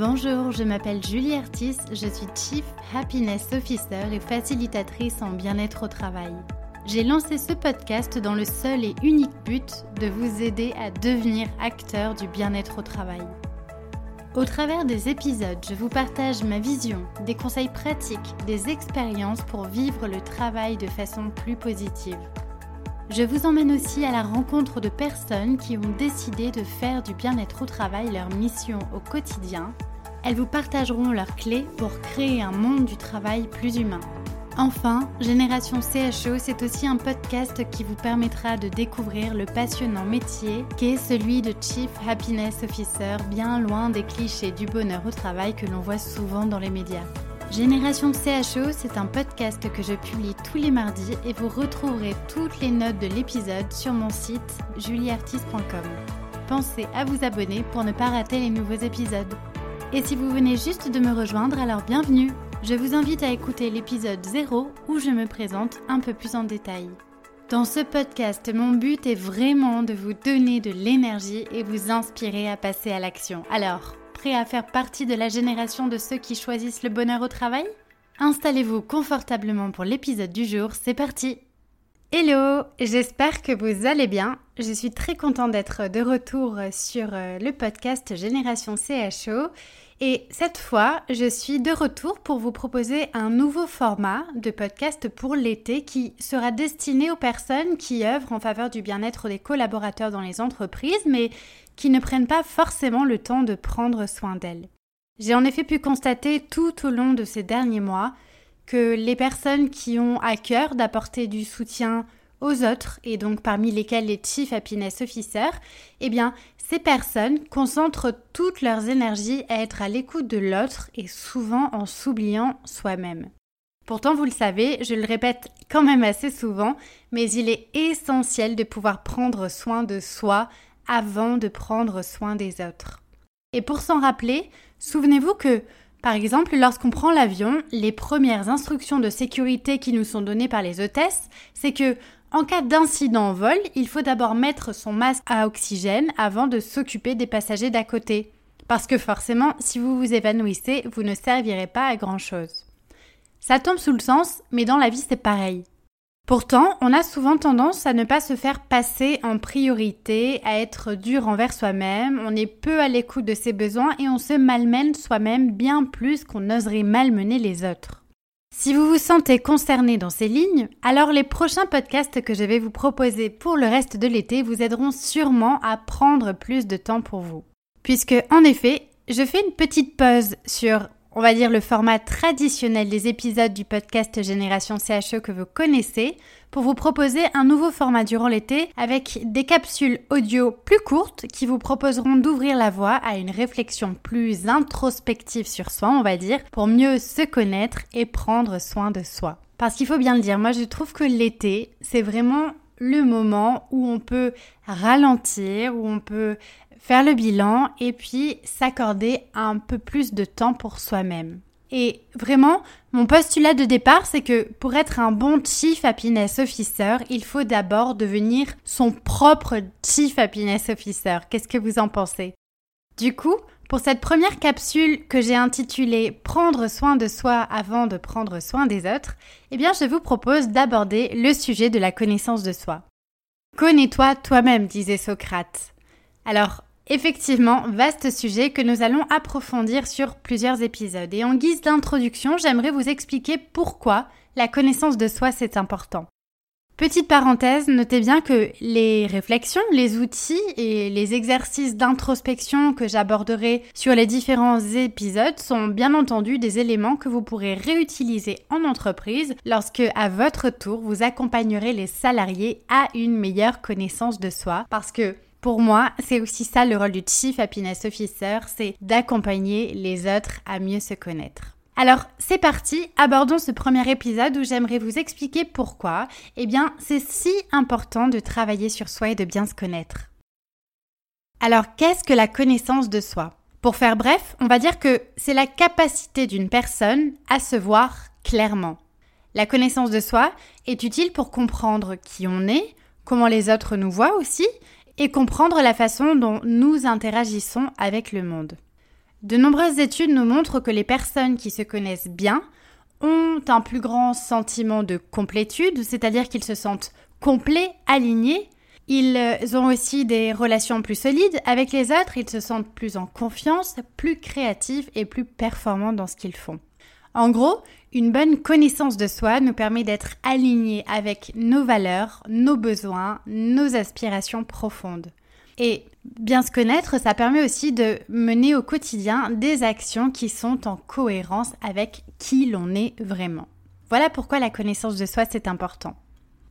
Bonjour, je m'appelle Julie Artis, je suis Chief Happiness Officer et facilitatrice en bien-être au travail. J'ai lancé ce podcast dans le seul et unique but de vous aider à devenir acteur du bien-être au travail. Au travers des épisodes, je vous partage ma vision, des conseils pratiques, des expériences pour vivre le travail de façon plus positive. Je vous emmène aussi à la rencontre de personnes qui ont décidé de faire du bien-être au travail leur mission au quotidien. Elles vous partageront leurs clés pour créer un monde du travail plus humain. Enfin, Génération CHO, c'est aussi un podcast qui vous permettra de découvrir le passionnant métier qu'est celui de Chief Happiness Officer, bien loin des clichés du bonheur au travail que l'on voit souvent dans les médias. Génération CHO, c'est un podcast que je publie tous les mardis et vous retrouverez toutes les notes de l'épisode sur mon site julieartiste.com. Pensez à vous abonner pour ne pas rater les nouveaux épisodes. Et si vous venez juste de me rejoindre, alors bienvenue Je vous invite à écouter l'épisode 0 où je me présente un peu plus en détail. Dans ce podcast, mon but est vraiment de vous donner de l'énergie et vous inspirer à passer à l'action. Alors, prêt à faire partie de la génération de ceux qui choisissent le bonheur au travail? Installez-vous confortablement pour l'épisode du jour, c'est parti Hello, j'espère que vous allez bien. Je suis très contente d'être de retour sur euh, le podcast Génération CHO et cette fois, je suis de retour pour vous proposer un nouveau format de podcast pour l'été qui sera destiné aux personnes qui œuvrent en faveur du bien-être des collaborateurs dans les entreprises mais qui ne prennent pas forcément le temps de prendre soin d'elles. J'ai en effet pu constater tout au long de ces derniers mois que les personnes qui ont à cœur d'apporter du soutien aux autres, et donc parmi lesquelles les Chief Happiness Officers, eh bien, ces personnes concentrent toutes leurs énergies à être à l'écoute de l'autre et souvent en s'oubliant soi-même. Pourtant, vous le savez, je le répète quand même assez souvent, mais il est essentiel de pouvoir prendre soin de soi avant de prendre soin des autres. Et pour s'en rappeler, souvenez-vous que, par exemple, lorsqu'on prend l'avion, les premières instructions de sécurité qui nous sont données par les hôtesses, c'est que, en cas d'incident en vol, il faut d'abord mettre son masque à oxygène avant de s'occuper des passagers d'à côté. Parce que forcément, si vous vous évanouissez, vous ne servirez pas à grand chose. Ça tombe sous le sens, mais dans la vie c'est pareil. Pourtant, on a souvent tendance à ne pas se faire passer en priorité, à être dur envers soi-même, on est peu à l'écoute de ses besoins et on se malmène soi-même bien plus qu'on oserait malmener les autres. Si vous vous sentez concerné dans ces lignes, alors les prochains podcasts que je vais vous proposer pour le reste de l'été vous aideront sûrement à prendre plus de temps pour vous. Puisque, en effet, je fais une petite pause sur on va dire, le format traditionnel des épisodes du podcast Génération CHE que vous connaissez, pour vous proposer un nouveau format durant l'été avec des capsules audio plus courtes qui vous proposeront d'ouvrir la voie à une réflexion plus introspective sur soi, on va dire, pour mieux se connaître et prendre soin de soi. Parce qu'il faut bien le dire, moi je trouve que l'été, c'est vraiment le moment où on peut ralentir, où on peut faire le bilan et puis s'accorder un peu plus de temps pour soi-même. Et vraiment, mon postulat de départ, c'est que pour être un bon Chief Happiness Officer, il faut d'abord devenir son propre Chief Happiness Officer. Qu'est-ce que vous en pensez? Du coup, pour cette première capsule que j'ai intitulée Prendre soin de soi avant de prendre soin des autres, eh bien je vous propose d'aborder le sujet de la connaissance de soi. Connais-toi toi-même, disait Socrate. Alors, Effectivement, vaste sujet que nous allons approfondir sur plusieurs épisodes. Et en guise d'introduction, j'aimerais vous expliquer pourquoi la connaissance de soi c'est important. Petite parenthèse, notez bien que les réflexions, les outils et les exercices d'introspection que j'aborderai sur les différents épisodes sont bien entendu des éléments que vous pourrez réutiliser en entreprise lorsque, à votre tour, vous accompagnerez les salariés à une meilleure connaissance de soi parce que pour moi, c'est aussi ça le rôle du Chief Happiness Officer, c'est d'accompagner les autres à mieux se connaître. Alors, c'est parti, abordons ce premier épisode où j'aimerais vous expliquer pourquoi, eh bien, c'est si important de travailler sur soi et de bien se connaître. Alors, qu'est-ce que la connaissance de soi? Pour faire bref, on va dire que c'est la capacité d'une personne à se voir clairement. La connaissance de soi est utile pour comprendre qui on est, comment les autres nous voient aussi, et comprendre la façon dont nous interagissons avec le monde. De nombreuses études nous montrent que les personnes qui se connaissent bien ont un plus grand sentiment de complétude, c'est-à-dire qu'ils se sentent complets, alignés. Ils ont aussi des relations plus solides avec les autres, ils se sentent plus en confiance, plus créatifs et plus performants dans ce qu'ils font. En gros, une bonne connaissance de soi nous permet d'être alignés avec nos valeurs, nos besoins, nos aspirations profondes. Et bien se connaître, ça permet aussi de mener au quotidien des actions qui sont en cohérence avec qui l'on est vraiment. Voilà pourquoi la connaissance de soi, c'est important.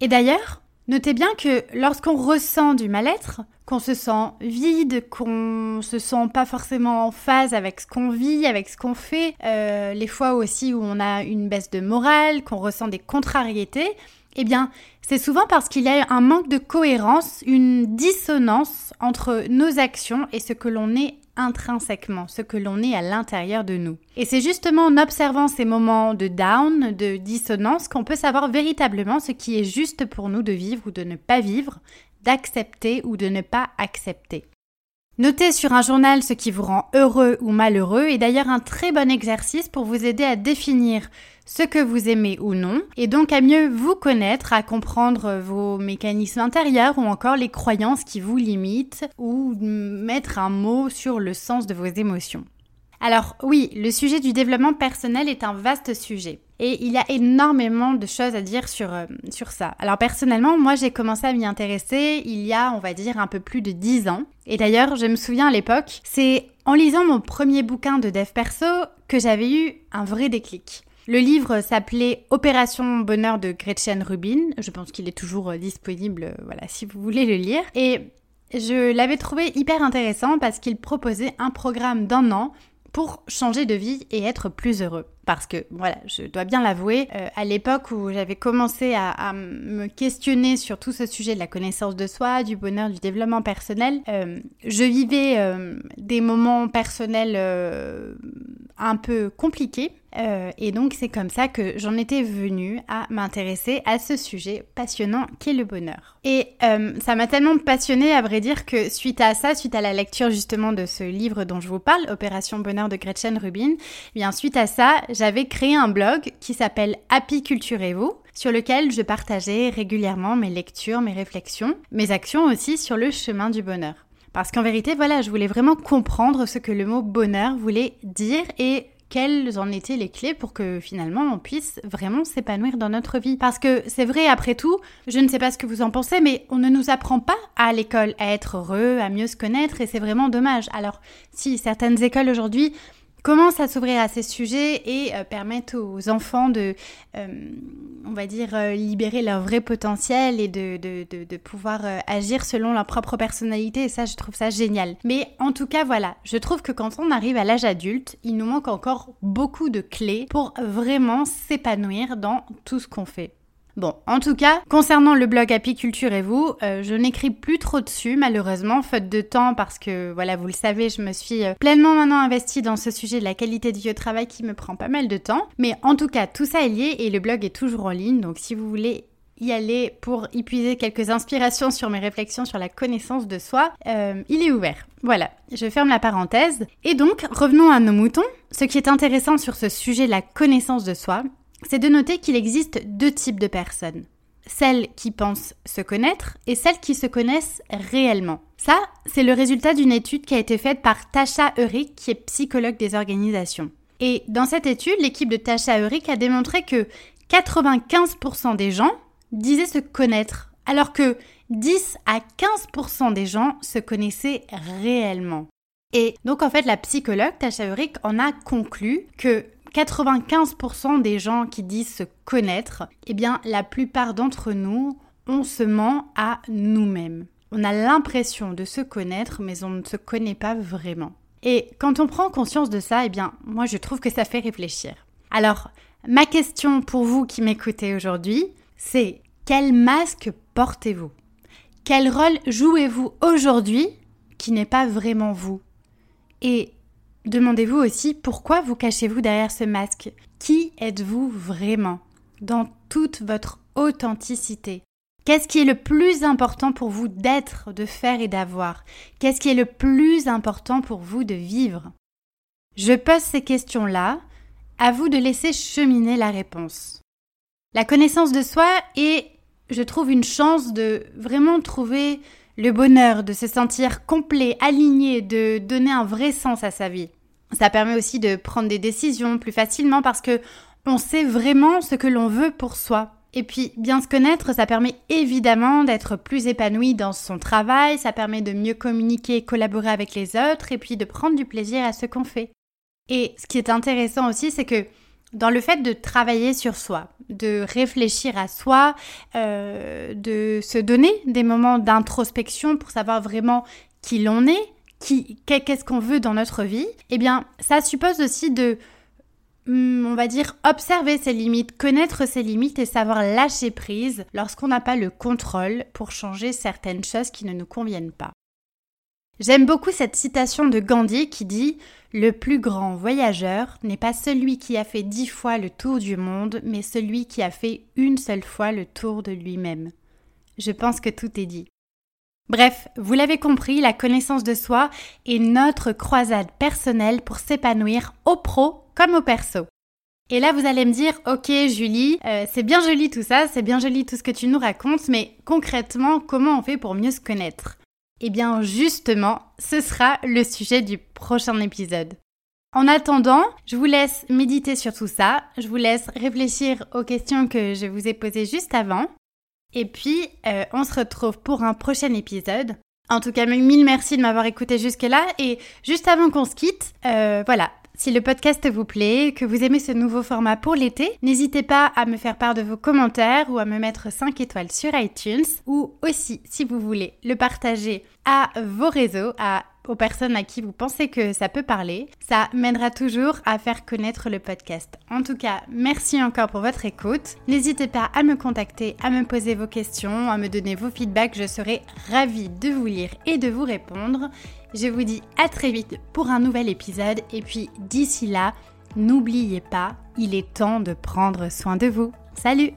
Et d'ailleurs, notez bien que lorsqu'on ressent du mal-être, qu'on se sent vide, qu'on se sent pas forcément en phase avec ce qu'on vit, avec ce qu'on fait, euh, les fois aussi où on a une baisse de morale, qu'on ressent des contrariétés, eh bien, c'est souvent parce qu'il y a un manque de cohérence, une dissonance entre nos actions et ce que l'on est intrinsèquement, ce que l'on est à l'intérieur de nous. Et c'est justement en observant ces moments de down, de dissonance, qu'on peut savoir véritablement ce qui est juste pour nous de vivre ou de ne pas vivre, d'accepter ou de ne pas accepter. Notez sur un journal ce qui vous rend heureux ou malheureux est d'ailleurs un très bon exercice pour vous aider à définir ce que vous aimez ou non, et donc à mieux vous connaître, à comprendre vos mécanismes intérieurs ou encore les croyances qui vous limitent, ou mettre un mot sur le sens de vos émotions. Alors oui, le sujet du développement personnel est un vaste sujet. Et il y a énormément de choses à dire sur, euh, sur ça. Alors personnellement, moi j'ai commencé à m'y intéresser il y a, on va dire, un peu plus de 10 ans. Et d'ailleurs, je me souviens à l'époque, c'est en lisant mon premier bouquin de dev perso que j'avais eu un vrai déclic. Le livre s'appelait Opération Bonheur de Gretchen Rubin. Je pense qu'il est toujours euh, disponible, euh, voilà, si vous voulez le lire. Et je l'avais trouvé hyper intéressant parce qu'il proposait un programme d'un an pour changer de vie et être plus heureux. Parce que, voilà, je dois bien l'avouer, euh, à l'époque où j'avais commencé à, me questionner sur tout ce sujet de la connaissance de soi, du bonheur, du développement personnel, euh, je vivais euh, des moments personnels un peu compliqués euh, et donc c'est comme ça que j'en étais venue à m'intéresser à ce sujet passionnant qu'est le bonheur. Et euh, ça m'a tellement passionnée à vrai dire que suite à ça, suite à la lecture justement de ce livre dont je vous parle, Opération Bonheur de Gretchen Rubin, eh bien suite à ça, j'avais créé un blog qui s'appelle Happy Culturez-vous sur lequel je partageais régulièrement mes lectures, mes réflexions, mes actions aussi sur le chemin du bonheur. Parce qu'en vérité, voilà, je voulais vraiment comprendre ce que le mot bonheur voulait dire et quelles en étaient les clés pour que finalement on puisse vraiment s'épanouir dans notre vie. Parce que c'est vrai, après tout, je ne sais pas ce que vous en pensez, mais on ne nous apprend pas à l'école à être heureux, à mieux se connaître, et c'est vraiment dommage. Alors, si certaines écoles aujourd'hui commencent à s'ouvrir à ces sujets et euh, aux enfants de, euh, on va dire, euh, libérer leur vrai potentiel et de, pouvoir agir selon leur propre personnalité. Et ça, je trouve ça génial. Mais en tout cas, voilà, je trouve que quand on arrive à l'âge adulte, il nous manque encore beaucoup de clés pour vraiment s'épanouir dans tout ce qu'on fait. Bon, en tout cas, concernant le blog Apiculture et vous, euh, je n'écris plus trop dessus malheureusement, faute de temps parce que voilà, vous le savez, je me suis euh, pleinement maintenant investie dans ce sujet de la qualité de vie au travail qui me prend pas mal de temps. Mais en tout cas, tout ça est lié et le blog est toujours en ligne, donc si vous voulez y aller pour y puiser quelques inspirations sur mes réflexions sur la connaissance de soi, euh, il est ouvert. Voilà, je ferme la parenthèse. Et donc, revenons à nos moutons. Ce qui est intéressant sur ce sujet de la connaissance de soi, c'est de noter qu'il existe deux types de personnes. Celles qui pensent se connaître et celles qui se connaissent réellement. Ça, c'est le résultat d'une étude qui a été faite par Tasha Eurik, qui est psychologue des organisations. Et dans cette étude, l'équipe de Tasha Eurik a démontré que 95% des gens disaient se connaître, alors que 10 à 15% des gens se connaissaient réellement. Et donc en fait, la psychologue Tasha Eurik en a conclu que 95% des gens qui disent se connaître, eh bien la plupart d'entre nous, on se ment à nous-mêmes. On a l'impression de se connaître, mais on ne se connaît pas vraiment. Et quand on prend conscience de ça, eh bien moi je trouve que ça fait réfléchir. Alors, ma question pour vous qui m'écoutez aujourd'hui, c'est quel masque portez-vous? Quel rôle jouez-vous aujourd'hui qui n'est pas vraiment vous? Et Demandez-vous aussi pourquoi vous cachez-vous derrière ce masque? Qui êtes-vous vraiment? Dans toute votre authenticité. Qu'est-ce qui est le plus important pour vous d'être, de faire et d'avoir? Qu'est-ce qui est le plus important pour vous de vivre? Je pose ces questions-là, à vous de laisser cheminer la réponse. La connaissance de soi est, je trouve, une chance de vraiment trouver le bonheur, de se sentir complet, aligné, de donner un vrai sens à sa vie. Ça permet aussi de prendre des décisions plus facilement parce que on sait vraiment ce que l'on veut pour soi. Et puis, bien se connaître, ça permet évidemment d'être plus épanoui dans son travail, ça permet de mieux communiquer et collaborer avec les autres, et puis de prendre du plaisir à ce qu'on fait. Et ce qui est intéressant aussi, c'est que dans le fait de travailler sur soi, de réfléchir à soi, euh, de se donner des moments d'introspection pour savoir vraiment qui l'on est, qu'est-ce qu'on veut dans notre vie, eh bien, ça suppose aussi de, hmm, on va dire, observer ses limites, connaître ses limites et savoir lâcher prise lorsqu'on n'a pas le contrôle pour changer certaines choses qui ne nous conviennent pas. J'aime beaucoup cette citation de Gandhi qui dit Le plus grand voyageur n'est pas celui qui a fait dix fois le tour du monde, mais celui qui a fait une seule fois le tour de lui-même. Je pense que tout est dit. Bref, vous l'avez compris, la connaissance de soi est notre croisade personnelle pour s'épanouir au pro comme au perso. Et là, vous allez me dire, ok Julie, euh, c'est bien joli tout ça, c'est bien joli tout ce que tu nous racontes, mais concrètement, comment on fait pour mieux se connaître? Eh bien justement, ce sera le sujet du prochain épisode. En attendant, je vous laisse méditer sur tout ça, je vous laisse réfléchir aux questions que je vous ai posées juste avant, et puis euh, on se retrouve pour un prochain épisode. En tout cas, mille merci de m'avoir écouté jusque-là, et juste avant qu'on se quitte, euh, voilà, si le podcast vous plaît, que vous aimez ce nouveau format pour l'été, n'hésitez pas à me faire part de vos commentaires ou à me mettre 5 étoiles sur iTunes. Ou aussi, si vous voulez, le partager à vos réseaux, à aux personnes à qui vous pensez que ça peut parler. Ça m'aidera toujours à faire connaître le podcast. En tout cas, merci encore pour votre écoute. N'hésitez pas à me contacter, à me poser vos questions, à me donner vos feedbacks. Je serai ravie de vous lire et de vous répondre. Je vous dis à très vite pour un nouvel épisode et puis d'ici là, n'oubliez pas, il est temps de prendre soin de vous. Salut